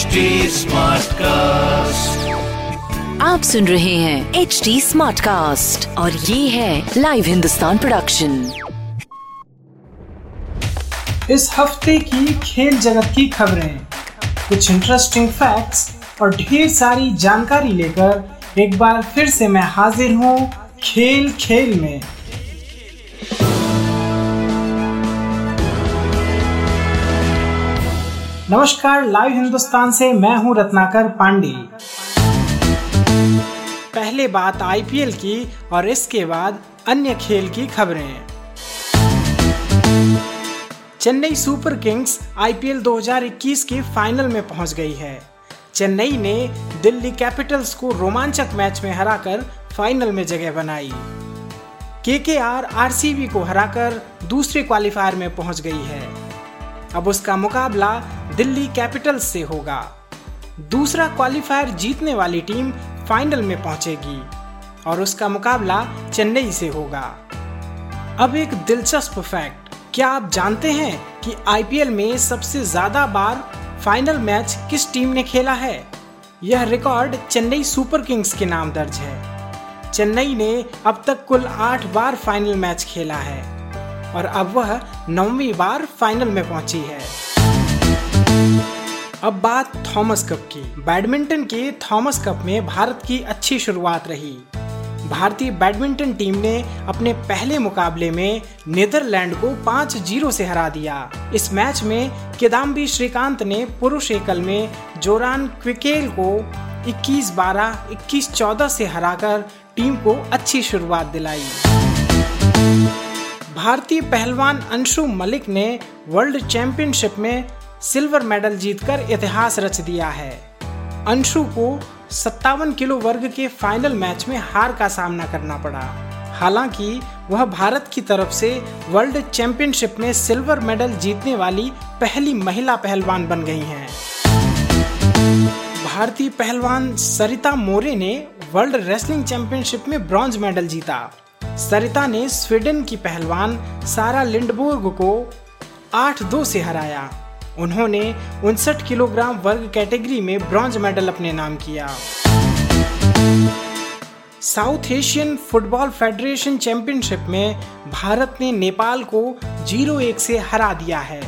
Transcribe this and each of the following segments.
HD cast आप सुन रहे हैं एच डी स्मार्ट कास्ट और ये है लाइव हिंदुस्तान प्रोडक्शन इस हफ़्ते की खेल जगत की खबरें। कुछ इंटरेस्टिंग फैक्ट्स और ढेर सारी जानकारी लेकर एक बार फिर से मैं हाजिर हूँ खेल खेल में। नमस्कार, लाइव हिंदुस्तान से मैं हूँ रत्नाकर पांडे। पहले बात आईपीएल की और इसके बाद अन्य खेल की खबरें। चेन्नई सुपर किंग्स आईपीएल 2021 के फाइनल में पहुँच गई है। चेन्नई ने दिल्ली कैपिटल्स को रोमांचक मैच में हराकर फाइनल में जगह बनाई। केकेआर आरसीबी को हराकर दूसरे क्वालिफायर में पहुँच गई है। अब उसका मुकाबला दिल्ली कैपिटल्स से होगा। दूसरा क्वालिफायर जीतने वाली टीम फाइनल में पहुंचेगी और उसका मुकाबला चेन्नई से होगा। अब एक दिलचस्प फैक्ट, क्या आप जानते हैं कि आईपीएल में सबसे ज़्यादा बार फाइनल मैच किस टीम ने खेला है? यह रिकॉर्ड चेन्नई सुपर किंग्स के नाम दर्ज है। चेन्नई ने अब तक कुल आठ बार फाइनल मैच खेला है। और अब वह नौवीं बार फाइनल में पहुँची है। अब बात थॉमस कप की। बैडमिंटन के थॉमस कप में भारत की अच्छी शुरुआत रही। भारतीय बैडमिंटन टीम ने अपने पहले मुकाबले में नीदरलैंड को 5-0 से हरा दिया। इस मैच में किदाम्बी श्रीकांत ने पुरुष एकल में जोरान क्विकेल को 21-12, 21-14 से हराकर टीम को अच्छी शुरुआत दिलाई। भारतीय पहलवान अंशु मलिक ने वर्ल्ड चैंपियनशिप में सिल्वर मेडल जीतकर इतिहास रच दिया है। अंशु को सत्तावन किलो वर्ग के फाइनल मैच में हार का सामना करना पड़ा। हालाँकि, वह भारत की तरफ़ से वर्ल्ड चैंपियनशिप में सिल्वर मेडल जीतने वाली पहली महिला पहलवान बन गई हैं। भारतीय पहलवान सरिता मोरे ने वर्ल्ड रेसलिंग चैंपियनशिप में ब्रॉन्ज मेडल जीता। सरिता ने स्वीडन की पहलवान सारा लिंडबोर्ग को 8-2 से हराया। उन्होंने उनसठ किलोग्राम वर्ग कैटेगरी में ब्रॉन्ज मेडल अपने नाम किया। South Asian football federation championship में भारत ने नेपाल को 0-1 से हरा दिया है।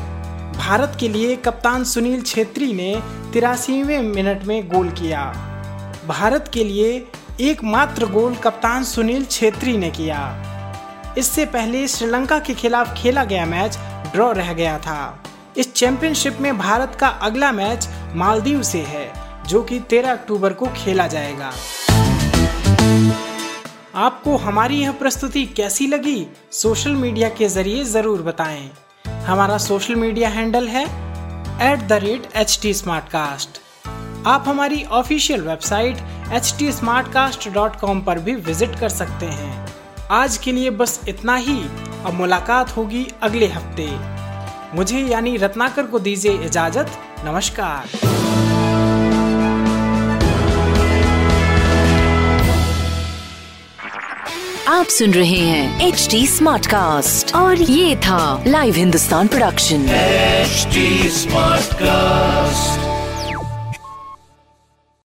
भारत के लिए कप्तान सुनील छेत्री ने तिरासीवें मिनट में गोल किया। भारत के लिए एकमात्र गोल कप्तान सुनील छेत्री ने किया। इससे पहले श्रीलंका के खिलाफ खेला गया मैच ड्रॉ रह गया था। इस चैंपियनशिप में भारत का अगला मैच मालदीव से है, जो कि 13 अक्टूबर को खेला जाएगा। आपको हमारी यह प्रस्तुति कैसी लगी, सोशल मीडिया के ज़रिए ज़रूर बताएँ। हमारा सोशल मीडिया हैंडल है at the rate H T आप हमारी ऑफिशियल वेबसाइट एच टी पर भी विज़िट कर सकते हैं। आज के लिए बस इतना ही। अब मुलाकात होगी अगले हफ़्ते। मुझे यानी रत्नाकर को दीजिए इजाज़त। नमस्कार। आप सुन रहे हैं एच डी स्मार्ट कास्ट और ये था live Hindustan production H smart Smartcast.